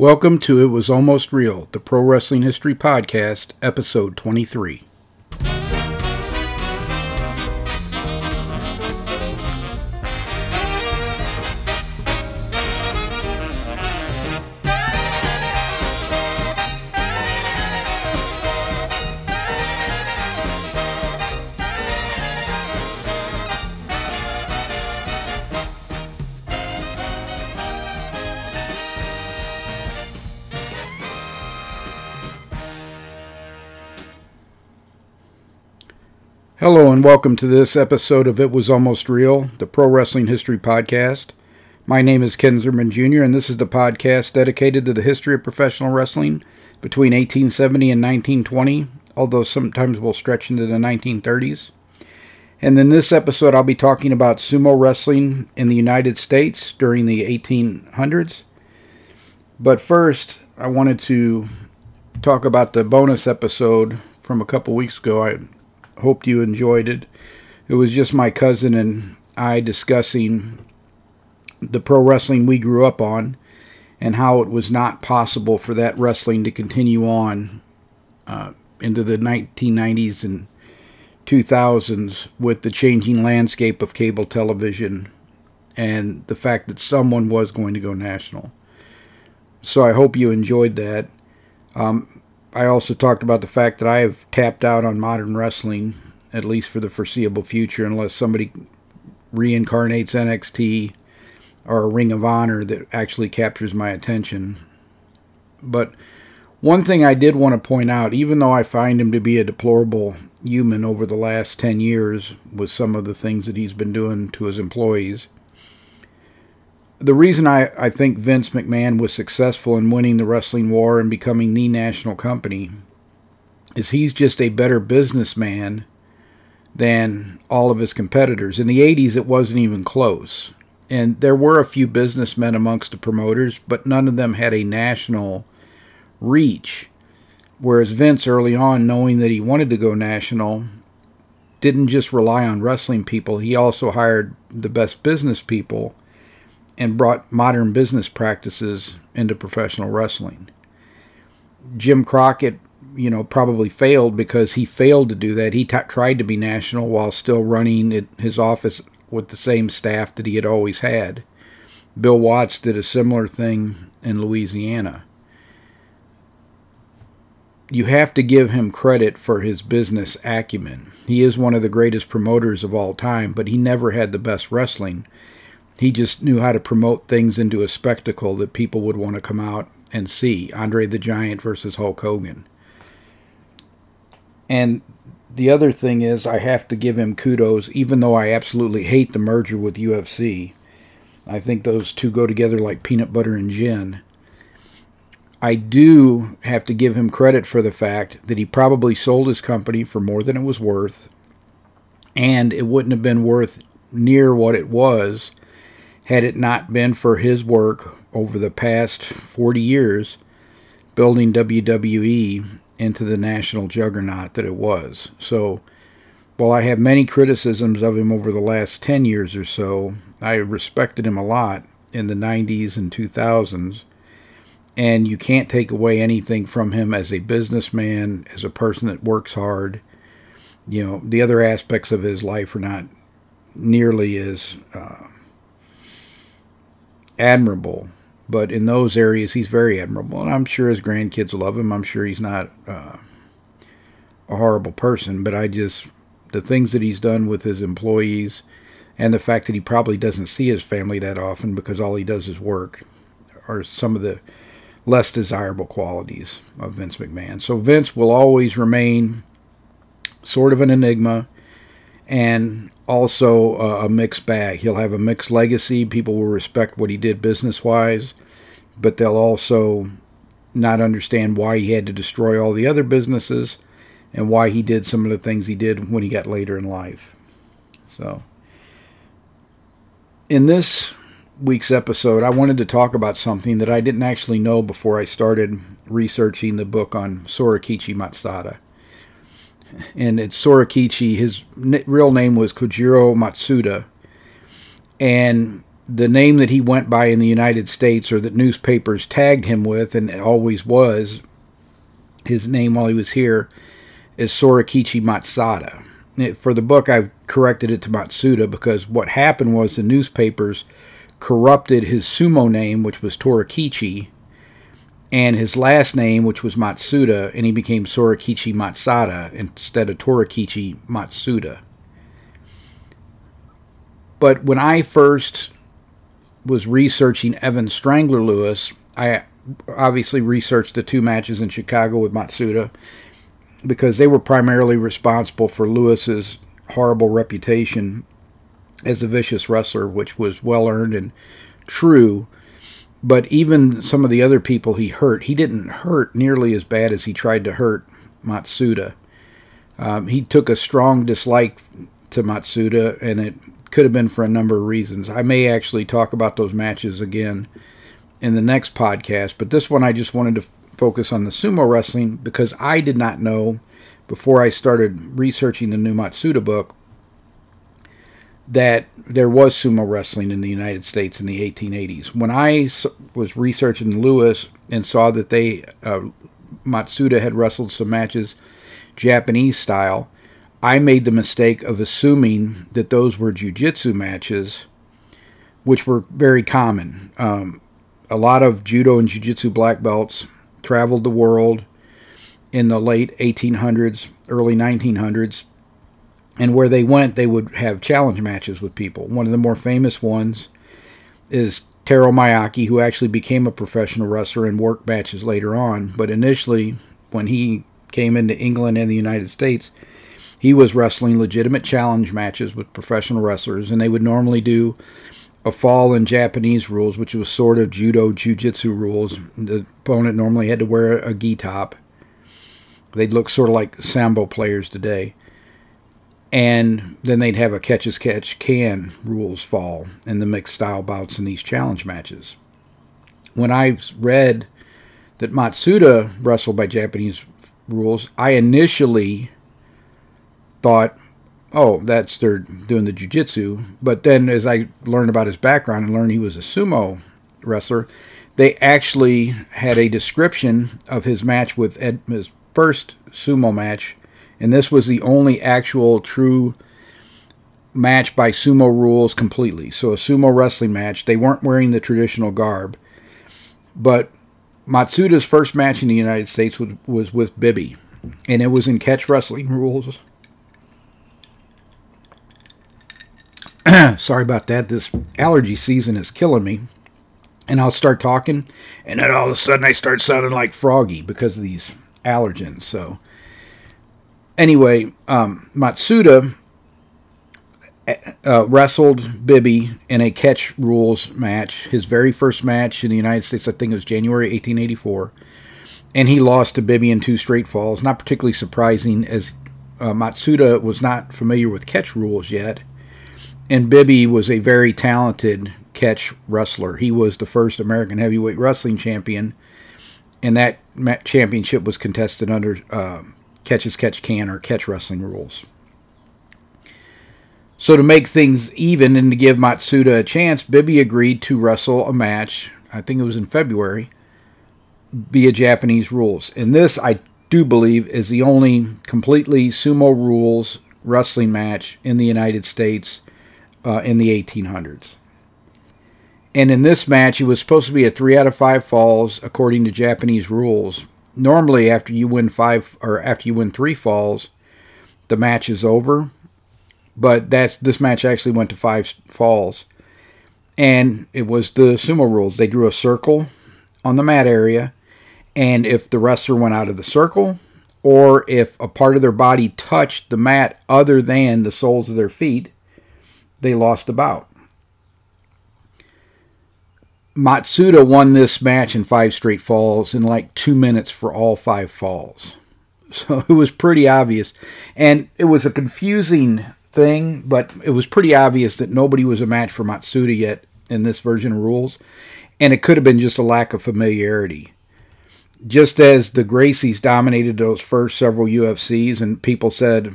Welcome to It Was Almost Real, the Pro Wrestling History Podcast, episode 23. And welcome to this episode of It Was Almost Real, the Pro Wrestling History Podcast. My name is Ken Zimmerman Jr., and this is the podcast dedicated to the history of professional wrestling between 1870 and 1920, although sometimes we'll stretch into the 1930s. And in this episode, I'll be talking about sumo wrestling in the United States during the 1800s. But first, I wanted to talk about the bonus episode from a couple weeks ago. I hoped you enjoyed it. It was just my cousin and I discussing the pro wrestling we grew up on and how it was not possible for that wrestling to continue on uh, into the 1990s and 2000s with the changing landscape of cable television and the fact that someone was going to go national. So I hope you enjoyed that. Um, I also talked about the fact that I have tapped out on modern wrestling, at least for the foreseeable future, unless somebody reincarnates NXT or a Ring of Honor that actually captures my attention. But one thing I did want to point out, even though I find him to be a deplorable human over the last 10 years with some of the things that he's been doing to his employees, the reason I, I think Vince McMahon was successful in winning the wrestling war and becoming the national company is he's just a better businessman than all of his competitors. In the 80s, it wasn't even close. And there were a few businessmen amongst the promoters, but none of them had a national reach. Whereas Vince, early on, knowing that he wanted to go national, didn't just rely on wrestling people, he also hired the best business people and brought modern business practices into professional wrestling. Jim Crockett, you know, probably failed because he failed to do that. He t- tried to be national while still running it, his office with the same staff that he had always had. Bill Watts did a similar thing in Louisiana. You have to give him credit for his business acumen. He is one of the greatest promoters of all time, but he never had the best wrestling he just knew how to promote things into a spectacle that people would want to come out and see. Andre the Giant versus Hulk Hogan. And the other thing is, I have to give him kudos, even though I absolutely hate the merger with UFC. I think those two go together like peanut butter and gin. I do have to give him credit for the fact that he probably sold his company for more than it was worth, and it wouldn't have been worth near what it was had it not been for his work over the past 40 years building WWE into the national juggernaut that it was. So, while I have many criticisms of him over the last 10 years or so, I respected him a lot in the 90s and 2000s. And you can't take away anything from him as a businessman, as a person that works hard. You know, the other aspects of his life are not nearly as uh, admirable, but in those areas he's very admirable, and I'm sure his grandkids love him. I'm sure he's not uh, a horrible person, but I just the things that he's done with his employees, and the fact that he probably doesn't see his family that often because all he does is work, are some of the less desirable qualities of Vince McMahon. So Vince will always remain sort of an enigma and also uh, a mixed bag. He'll have a mixed legacy. People will respect what he did business wise, but they'll also not understand why he had to destroy all the other businesses and why he did some of the things he did when he got later in life. So, in this week's episode, I wanted to talk about something that I didn't actually know before I started researching the book on Sorakichi Matsuda and it's Sorakichi. His real name was Kojiro Matsuda, and the name that he went by in the United States or that newspapers tagged him with and always was his name while he was here is Sorakichi Matsuda. For the book, I've corrected it to Matsuda because what happened was the newspapers corrupted his sumo name, which was Torakichi, and his last name, which was Matsuda, and he became Sorakichi Matsuda instead of Torakichi Matsuda. But when I first was researching Evan Strangler Lewis, I obviously researched the two matches in Chicago with Matsuda because they were primarily responsible for Lewis's horrible reputation as a vicious wrestler, which was well earned and true. But even some of the other people he hurt, he didn't hurt nearly as bad as he tried to hurt Matsuda. Um, he took a strong dislike to Matsuda, and it could have been for a number of reasons. I may actually talk about those matches again in the next podcast, but this one I just wanted to focus on the sumo wrestling because I did not know before I started researching the new Matsuda book that there was sumo wrestling in the United States in the 1880s. When I was researching Lewis and saw that they uh, Matsuda had wrestled some matches Japanese style, I made the mistake of assuming that those were jiu-jitsu matches, which were very common. Um, a lot of judo and jiu-jitsu black belts traveled the world in the late 1800s, early 1900s, and where they went, they would have challenge matches with people. One of the more famous ones is Taro Miyake, who actually became a professional wrestler and worked matches later on. But initially, when he came into England and the United States, he was wrestling legitimate challenge matches with professional wrestlers, and they would normally do a fall in Japanese rules, which was sort of judo jujitsu rules. The opponent normally had to wear a gi top. They'd look sort of like sambo players today. And then they'd have a catch as catch can rules fall in the mixed style bouts in these challenge matches. When I read that Matsuda wrestled by Japanese rules, I initially thought, oh, that's they're doing the jujitsu. But then as I learned about his background and learned he was a sumo wrestler, they actually had a description of his match with Ed, his first sumo match, and this was the only actual true match by sumo rules completely. So a sumo wrestling match. They weren't wearing the traditional garb, but Matsuda's first match in the United States was, was with Bibby, and it was in catch wrestling rules. Sorry about that. This allergy season is killing me. And I'll start talking, and then all of a sudden I start sounding like Froggy because of these allergens. So, anyway, um, Matsuda uh, wrestled Bibby in a catch rules match, his very first match in the United States. I think it was January 1884, and he lost to Bibby in two straight falls. Not particularly surprising, as uh, Matsuda was not familiar with catch rules yet, and Bibby was a very talented catch wrestler. He was the first American heavyweight wrestling champion, and that championship was contested under uh, catch as catch can or catch wrestling rules. So to make things even and to give Matsuda a chance, Bibby agreed to wrestle a match. I think it was in February via Japanese rules. And this, I do believe, is the only completely sumo rules wrestling match in the United States uh, in the 1800s. And in this match, it was supposed to be a three out of five falls according to Japanese rules. Normally, after you win five or after you win three falls, the match is over. But that's this match actually went to five falls, and it was the sumo rules. They drew a circle on the mat area, and if the wrestler went out of the circle, or if a part of their body touched the mat other than the soles of their feet, they lost the bout. Matsuda won this match in five straight falls in like two minutes for all five falls. So it was pretty obvious. And it was a confusing thing, but it was pretty obvious that nobody was a match for Matsuda yet in this version of rules. And it could have been just a lack of familiarity. Just as the Gracies dominated those first several UFCs, and people said,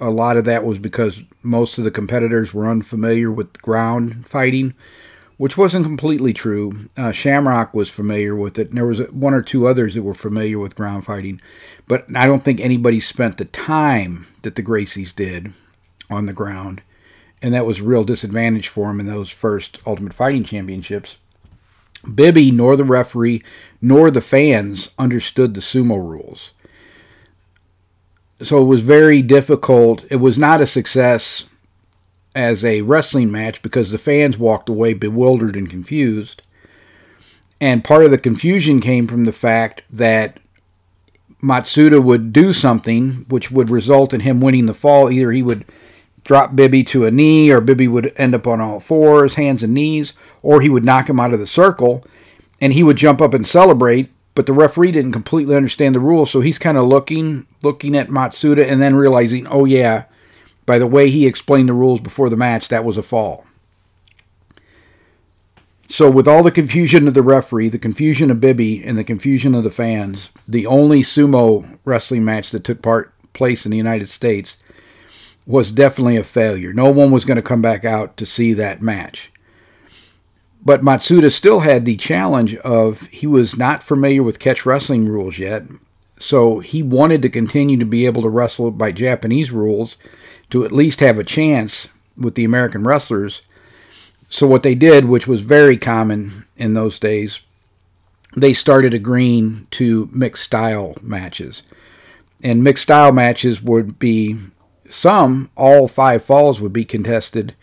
a lot of that was because most of the competitors were unfamiliar with ground fighting, which wasn't completely true. Uh, Shamrock was familiar with it, and there was one or two others that were familiar with ground fighting, but I don't think anybody spent the time that the Gracies did on the ground, and that was a real disadvantage for them in those first Ultimate Fighting Championships. Bibby, nor the referee, nor the fans understood the sumo rules. So it was very difficult. It was not a success as a wrestling match because the fans walked away bewildered and confused. And part of the confusion came from the fact that Matsuda would do something which would result in him winning the fall. Either he would drop Bibby to a knee, or Bibby would end up on all fours, hands and knees, or he would knock him out of the circle and he would jump up and celebrate. But the referee didn't completely understand the rules, so he's kind of looking, looking at Matsuda, and then realizing, oh yeah, by the way he explained the rules before the match, that was a fall. So, with all the confusion of the referee, the confusion of Bibby, and the confusion of the fans, the only sumo wrestling match that took part place in the United States was definitely a failure. No one was going to come back out to see that match. But Matsuda still had the challenge of he was not familiar with catch wrestling rules yet. So he wanted to continue to be able to wrestle by Japanese rules to at least have a chance with the American wrestlers. So what they did, which was very common in those days, they started agreeing to mixed style matches. And mixed style matches would be some, all five falls would be contested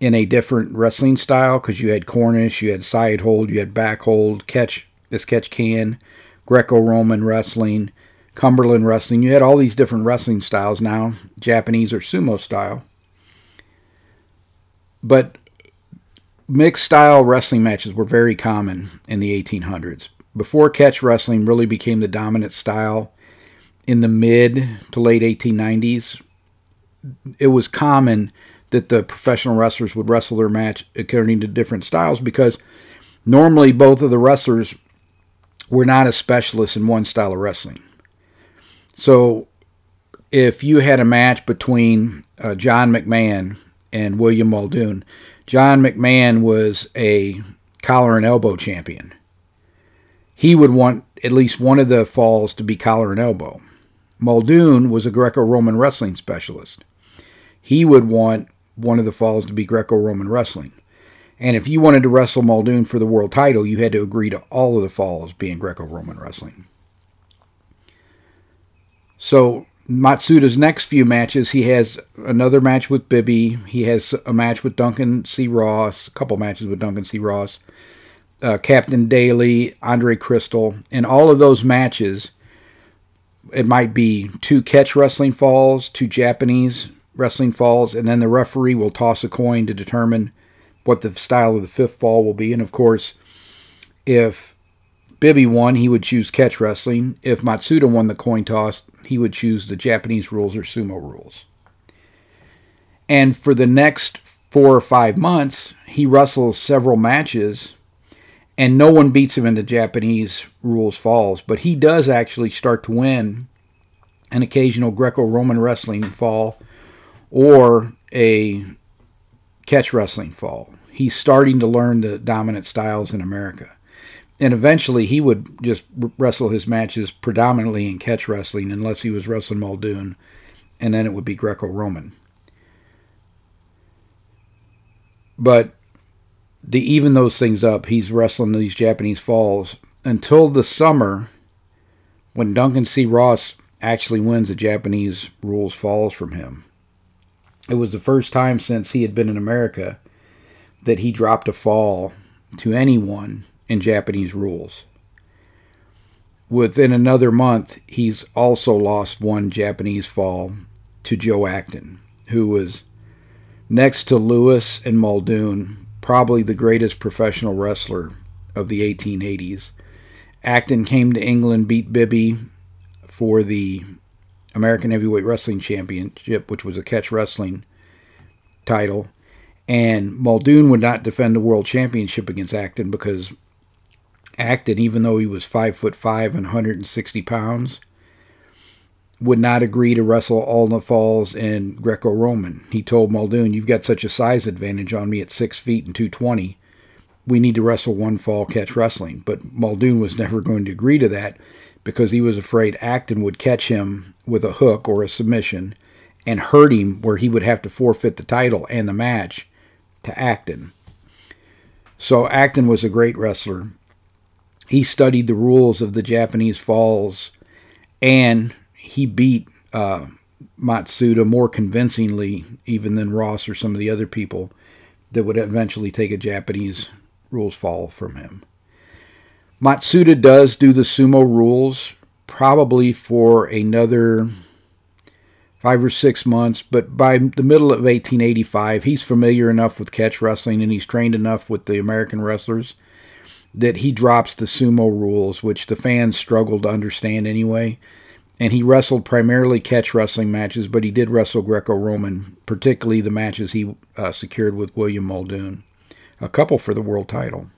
in a different wrestling style because you had Cornish, you had side hold, you had back hold, catch, this catch can, Greco Roman wrestling, Cumberland wrestling. You had all these different wrestling styles now, Japanese or sumo style. But mixed style wrestling matches were very common in the 1800s. Before catch wrestling really became the dominant style in the mid to late 1890s, it was common that the professional wrestlers would wrestle their match according to different styles because normally both of the wrestlers were not a specialist in one style of wrestling. So if you had a match between uh, John McMahon and William Muldoon, John McMahon was a collar and elbow champion. He would want at least one of the falls to be collar and elbow. Muldoon was a Greco Roman wrestling specialist. He would want one of the falls to be Greco Roman wrestling. And if you wanted to wrestle Muldoon for the world title, you had to agree to all of the falls being Greco Roman wrestling. So, Matsuda's next few matches, he has another match with Bibby. He has a match with Duncan C. Ross, a couple matches with Duncan C. Ross, uh, Captain Daly, Andre Christol. In all of those matches, it might be two catch wrestling falls, two Japanese wrestling falls, and then the referee will toss a coin to determine what the style of the fifth fall will be. And of course, if Bibby won, he would choose catch wrestling. If Matsuda won the coin toss, he would choose the Japanese rules or sumo rules. And for the next four or five months, he wrestles several matches, and no one beats him in the Japanese rules falls. But he does actually start to win an occasional Greco Roman wrestling fall or a catch wrestling fall. He's starting to learn the dominant styles in America. And eventually he would just wrestle his matches predominantly in catch wrestling unless he was wrestling Muldoon, and then it would be Greco Roman. But to even those things up, he's wrestling these Japanese falls until the summer when Duncan C. Ross actually wins a Japanese rules falls from him. It was the first time since he had been in America that he dropped a fall to anyone in Japanese rules. Within another month, he's also lost one Japanese fall to Joe Acton, who was next to Lewis and Muldoon, probably the greatest professional wrestler of the 1880s. Acton came to England, beat Bibby for the American Heavyweight Wrestling Championship, which was a catch wrestling title. And Muldoon would not defend the world championship against Acton because Acton, even though he was five foot five and 160 pounds, would not agree to wrestle all the falls in Greco-Roman. He told Muldoon, "You've got such a size advantage on me at six feet and 220 we need to wrestle one fall catch wrestling. But Muldoon was never going to agree to that because he was afraid Acton would catch him with a hook or a submission and hurt him where he would have to forfeit the title and the match to Acton. So Acton was a great wrestler. He studied the rules of the Japanese falls and he beat uh, Matsuda more convincingly even than Ross or some of the other people that would eventually take a Japanese rules fall from him. Matsuda does do the sumo rules probably for another five or six months, but by the middle of 1885, he's familiar enough with catch wrestling and he's trained enough with the American wrestlers that he drops the sumo rules, which the fans struggled to understand anyway. And he wrestled primarily catch wrestling matches, but he did wrestle Greco Roman, particularly the matches he uh, secured with William Muldoon, a couple for the world title.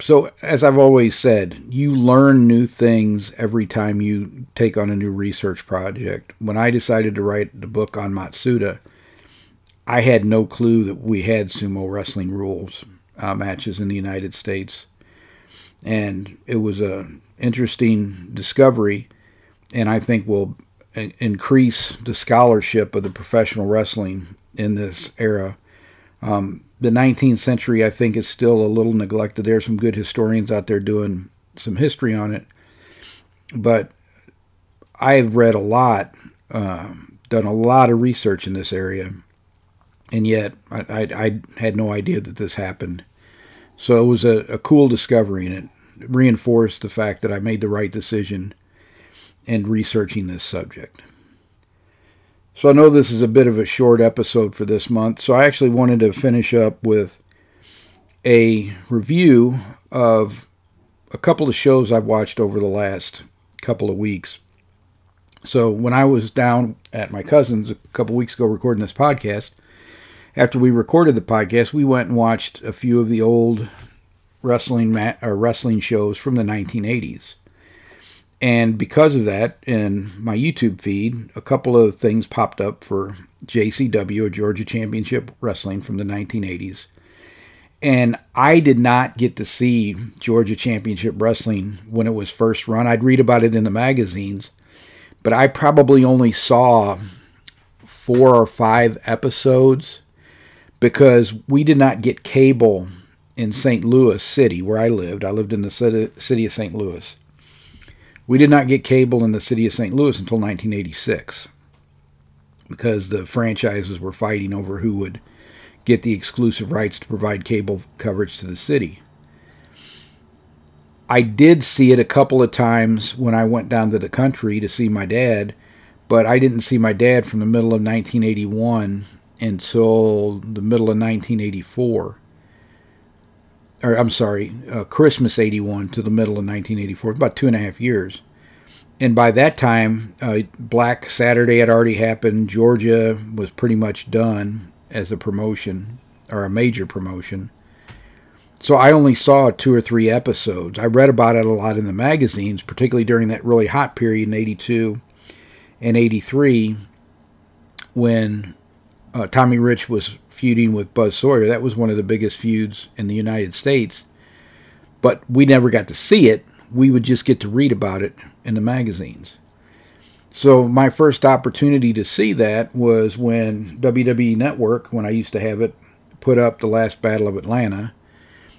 So, as I've always said, you learn new things every time you take on a new research project. When I decided to write the book on Matsuda, I had no clue that we had sumo wrestling rules uh, matches in the United States. And it was an interesting discovery, and I think will increase the scholarship of the professional wrestling in this era. Um, the 19th century, I think, is still a little neglected. There are some good historians out there doing some history on it, but I've read a lot, uh, done a lot of research in this area, and yet I, I, I, had no idea that this happened. So it was a, a cool discovery, and it reinforced the fact that I made the right decision in researching this subject. So I know this is a bit of a short episode for this month, so I actually wanted to finish up with a review of a couple of shows I've watched over the last couple of weeks. So when I was down at my cousin's a couple weeks ago recording this podcast, after we recorded the podcast, we went and watched a few of the old wrestling or wrestling shows from the 1980s. And because of that, in my YouTube feed, a couple of things popped up for GCW, or Georgia Championship Wrestling from the 1980s. And I did not get to see Georgia Championship Wrestling when it was first run. I'd read about it in the magazines, but I probably only saw four or five episodes because we did not get cable in St. Louis City, where I lived. I lived in the city of St. Louis. We did not get cable in the city of St. Louis until 1986 because the franchises were fighting over who would get the exclusive rights to provide cable coverage to the city. I did see it a couple of times when I went down to the country to see my dad, but I didn't see my dad from the middle of 1981 until the middle of 1984 or I'm sorry, uh, Christmas 81 to the middle of 1984, about two and a half years. And by that time, uh, Black Saturday had already happened. Georgia was pretty much done as a promotion or a major promotion. So I only saw two or three episodes. I read about it a lot in the magazines, particularly during that really hot period in 82 and 83 when uh, Tommy Rich was feuding with Buzz Sawyer. That was one of the biggest feuds in the United States. But we never got to see it. We would just get to read about it in the magazines. So my first opportunity to see that was when WWE Network, when I used to have it, put up the last Battle of Atlanta.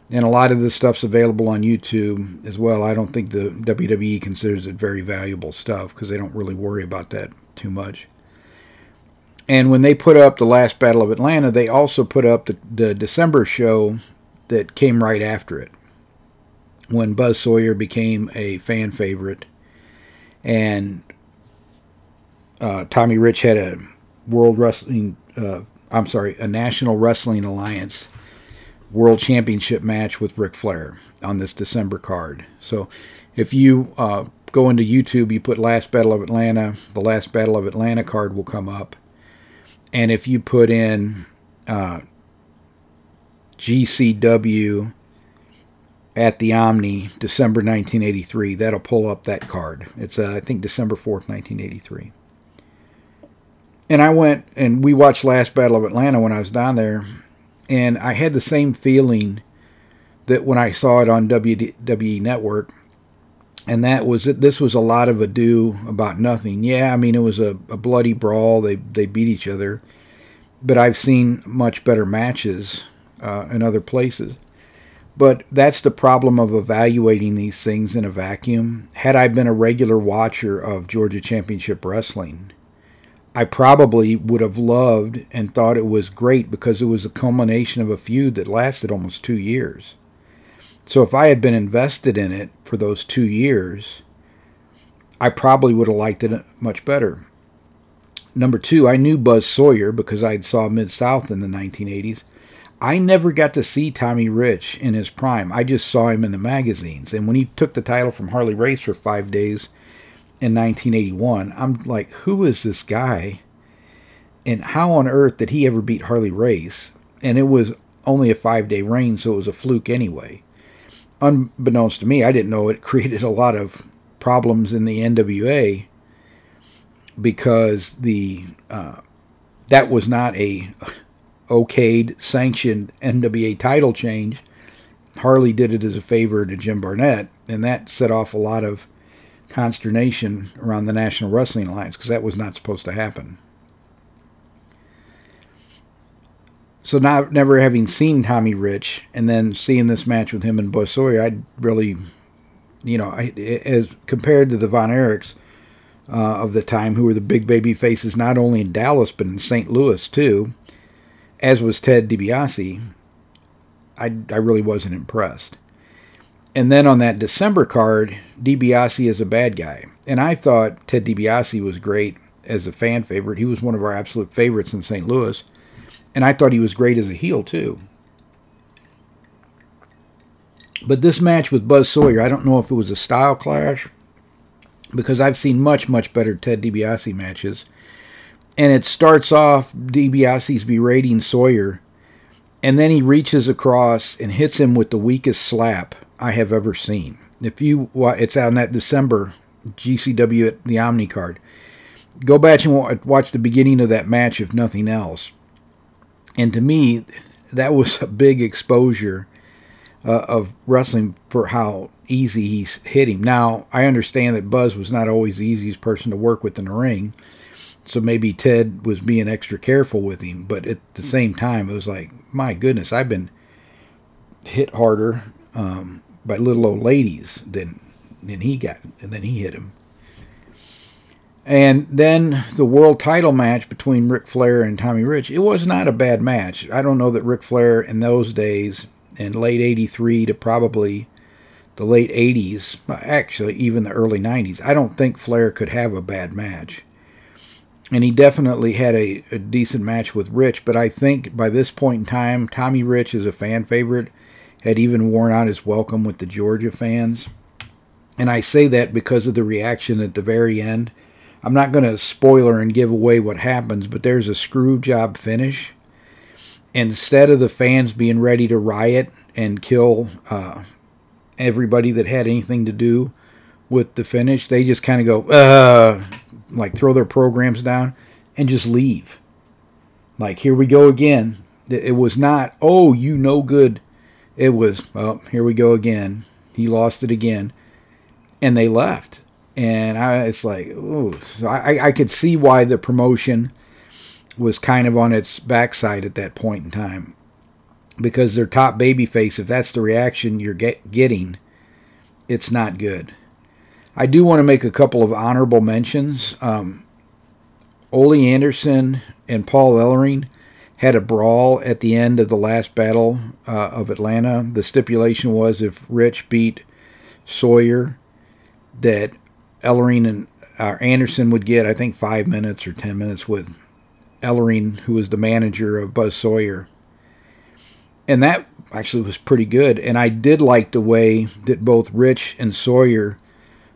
And a lot of this stuff's available on YouTube as well. I don't think the WWE considers it very valuable stuff because they don't really worry about that too much. And when they put up the last Battle of Atlanta, they also put up the, the December show that came right after it, when Buzz Sawyer became a fan favorite, and uh, Tommy Rich had a World Wrestling, uh, I'm sorry, a National Wrestling Alliance World Championship match with Ric Flair on this December card. So if you uh, go into YouTube, you put Last Battle of Atlanta, the Last Battle of Atlanta card will come up and if you put in uh, GCW at the Omni, December 1983, that'll pull up that card. It's, uh, I think, December 4th, 1983. And I went and we watched Last Battle of Atlanta when I was down there. And I had the same feeling that when I saw it on WWE Network, and that was it. This was a lot of ado about nothing. Yeah, I mean it was a, a bloody brawl. They they beat each other, but I've seen much better matches uh, in other places. But that's the problem of evaluating these things in a vacuum. Had I been a regular watcher of Georgia Championship Wrestling, I probably would have loved and thought it was great because it was a culmination of a feud that lasted almost two years. So if I had been invested in it for those two years, I probably would have liked it much better. Number two, I knew Buzz Sawyer because I saw Mid South in the 1980s. I never got to see Tommy Rich in his prime. I just saw him in the magazines. And when he took the title from Harley Race for five days in 1981, I'm like, who is this guy? And how on earth did he ever beat Harley Race? And it was only a five day reign, so it was a fluke anyway. Unbeknownst to me, I didn't know it created a lot of problems in the NWA because the uh, that was not a okayed, sanctioned NWA title change. Harley did it as a favor to Jim Barnett, and that set off a lot of consternation around the National Wrestling Alliance because that was not supposed to happen. So now, never having seen Tommy Rich and then seeing this match with him and Sawyer, I really, you know, I, as compared to the Von Erichs uh, of the time, who were the big baby faces not only in Dallas but in St. Louis too, as was Ted DiBiase, I, I really wasn't impressed. And then on that December card, DiBiase is a bad guy. And I thought Ted DiBiase was great as a fan favorite. He was one of our absolute favorites in St. Louis. And I thought he was great as a heel, too. But this match with Buzz Sawyer, I don't know if it was a style clash because I've seen much, much better Ted DiBiase matches and it starts off DiBiase's berating Sawyer, and then he reaches across and hits him with the weakest slap I have ever seen. If you, it's on that December GCW at the Omni card. Go back and watch the beginning of that match, if nothing else. And to me, that was a big exposure uh, of wrestling for how easy he's hitting. Now, I understand that Buzz was not always the easiest person to work with in the ring so maybe Ted was being extra careful with him, but at the same time, it was like, my goodness, I've been hit harder um, by little old ladies than than he got, and then he hit him. And then the world title match between Ric Flair and Tommy Rich, it was not a bad match. I don't know that Ric Flair in those days, in late 83 to probably the late 80s, actually even the early 90s, I don't think Flair could have a bad match and he definitely had a, a, decent match with Rich. But I think by this point in time, Tommy Rich is a fan favorite, had even worn out his welcome with the Georgia fans. And I say that because of the reaction at the very end. I'm not going to spoiler and give away what happens, but there's a screw job finish. Instead of the fans being ready to riot and kill uh, everybody that had anything to do with the finish, they just kind of go, uh, like throw their programs down and just leave. Like here we go again. It was not, oh, you no good. It was, well, here we go again. He lost it again. And they left. And I, it's like, oh, so I, I could see why the promotion was kind of on its backside at that point in time. Because their top babyface, if that's the reaction you're get, getting, it's not good. I do want to make a couple of honorable mentions. Um, Ole Anderson and Paul Ellering had a brawl at the end of the last battle uh, of Atlanta. The stipulation was if Rich beat Sawyer, that Ellering and uh, Anderson would get, I think, five minutes or ten minutes with Ellering, who was the manager of Buzz Sawyer. And that actually was pretty good. And I did like the way that both Rich and Sawyer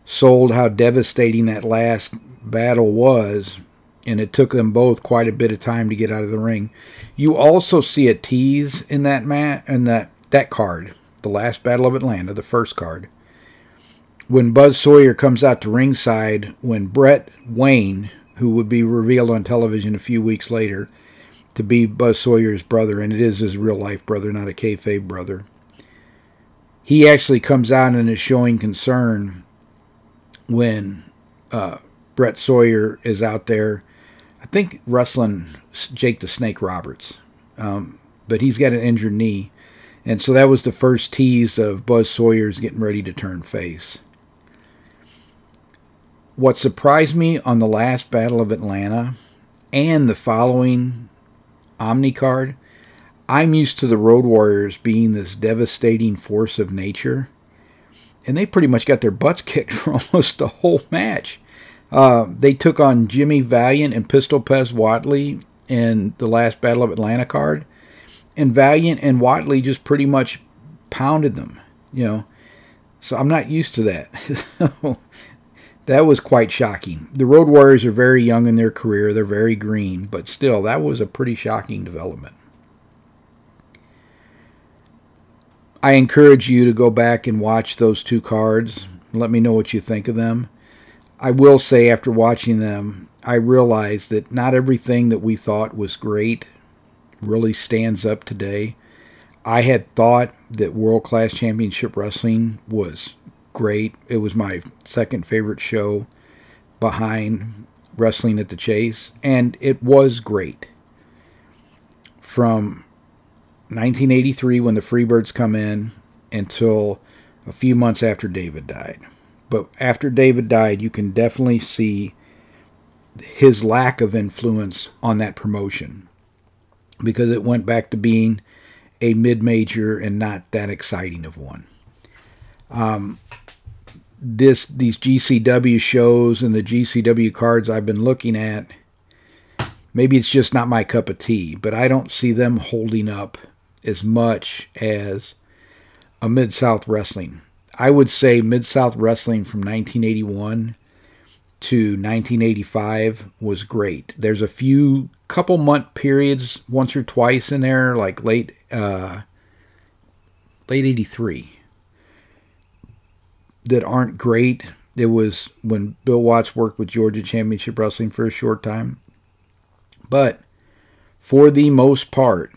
sold how devastating that last battle was, and it took them both quite a bit of time to get out of the ring. You also see a tease in that mat in that that card, the last battle of Atlanta, the first card. When Buzz Sawyer comes out to ringside, when Brett Wayne, who would be revealed on television a few weeks later, to be Buzz Sawyer's brother, and it is his real life brother, not a kayfabe brother. He actually comes out and is showing concern when uh, Brett Sawyer is out there. I think wrestling Jake the Snake Roberts, um, but he's got an injured knee, and so that was the first tease of Buzz Sawyer's getting ready to turn face. What surprised me on the last Battle of Atlanta and the following Omni card, I'm used to the Road Warriors being this devastating force of nature, and they pretty much got their butts kicked for almost the whole match. Uh, they took on Jimmy Valiant and Pistol Pez Whatley in the last Battle of Atlanta card, and Valiant and Whatley just pretty much pounded them, you know. So I'm not used to that. that was quite shocking. The Road Warriors are very young in their career, they're very green, but still, that was a pretty shocking development. I encourage you to go back and watch those two cards. Let me know what you think of them. I will say, after watching them, I realized that not everything that we thought was great really stands up today. I had thought that World Class Championship Wrestling was great. It was my second favorite show behind Wrestling at the Chase, and it was great. From 1983, when the Freebirds come in, until a few months after David died. But after David died, you can definitely see his lack of influence on that promotion because it went back to being a mid major and not that exciting of one. Um, this these GCW shows and the GCW cards I've been looking at, maybe it's just not my cup of tea, but I don't see them holding up as much as a Mid South Wrestling. I would say Mid South Wrestling from 1981 to 1985 was great. There's a few couple month periods once or twice in there, like late uh, late 83 that aren't great. It was when Bill Watts worked with Georgia Championship Wrestling for a short time. But for the most part,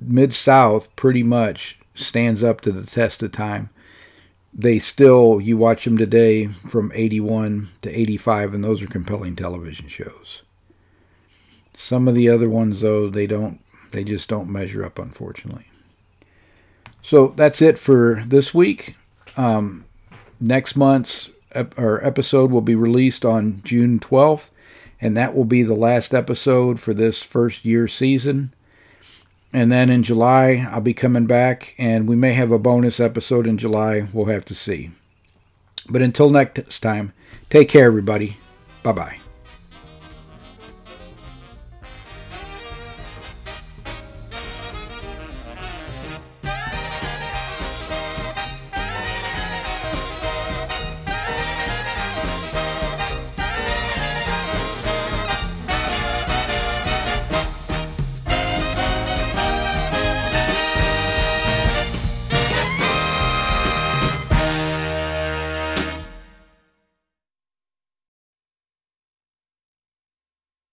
Mid South pretty much stands up to the test of time. They still, you watch them today from 81 to 85, and those are compelling television shows. Some of the other ones, though, they don't, they just don't measure up, unfortunately. So that's it for this week. Um, next month's ep- or episode will be released on June 12th, and that will be the last episode for this first year season. And then in July, I'll be coming back, and we may have a bonus episode in July. We'll have to see. But until next time, take care, everybody. Bye bye.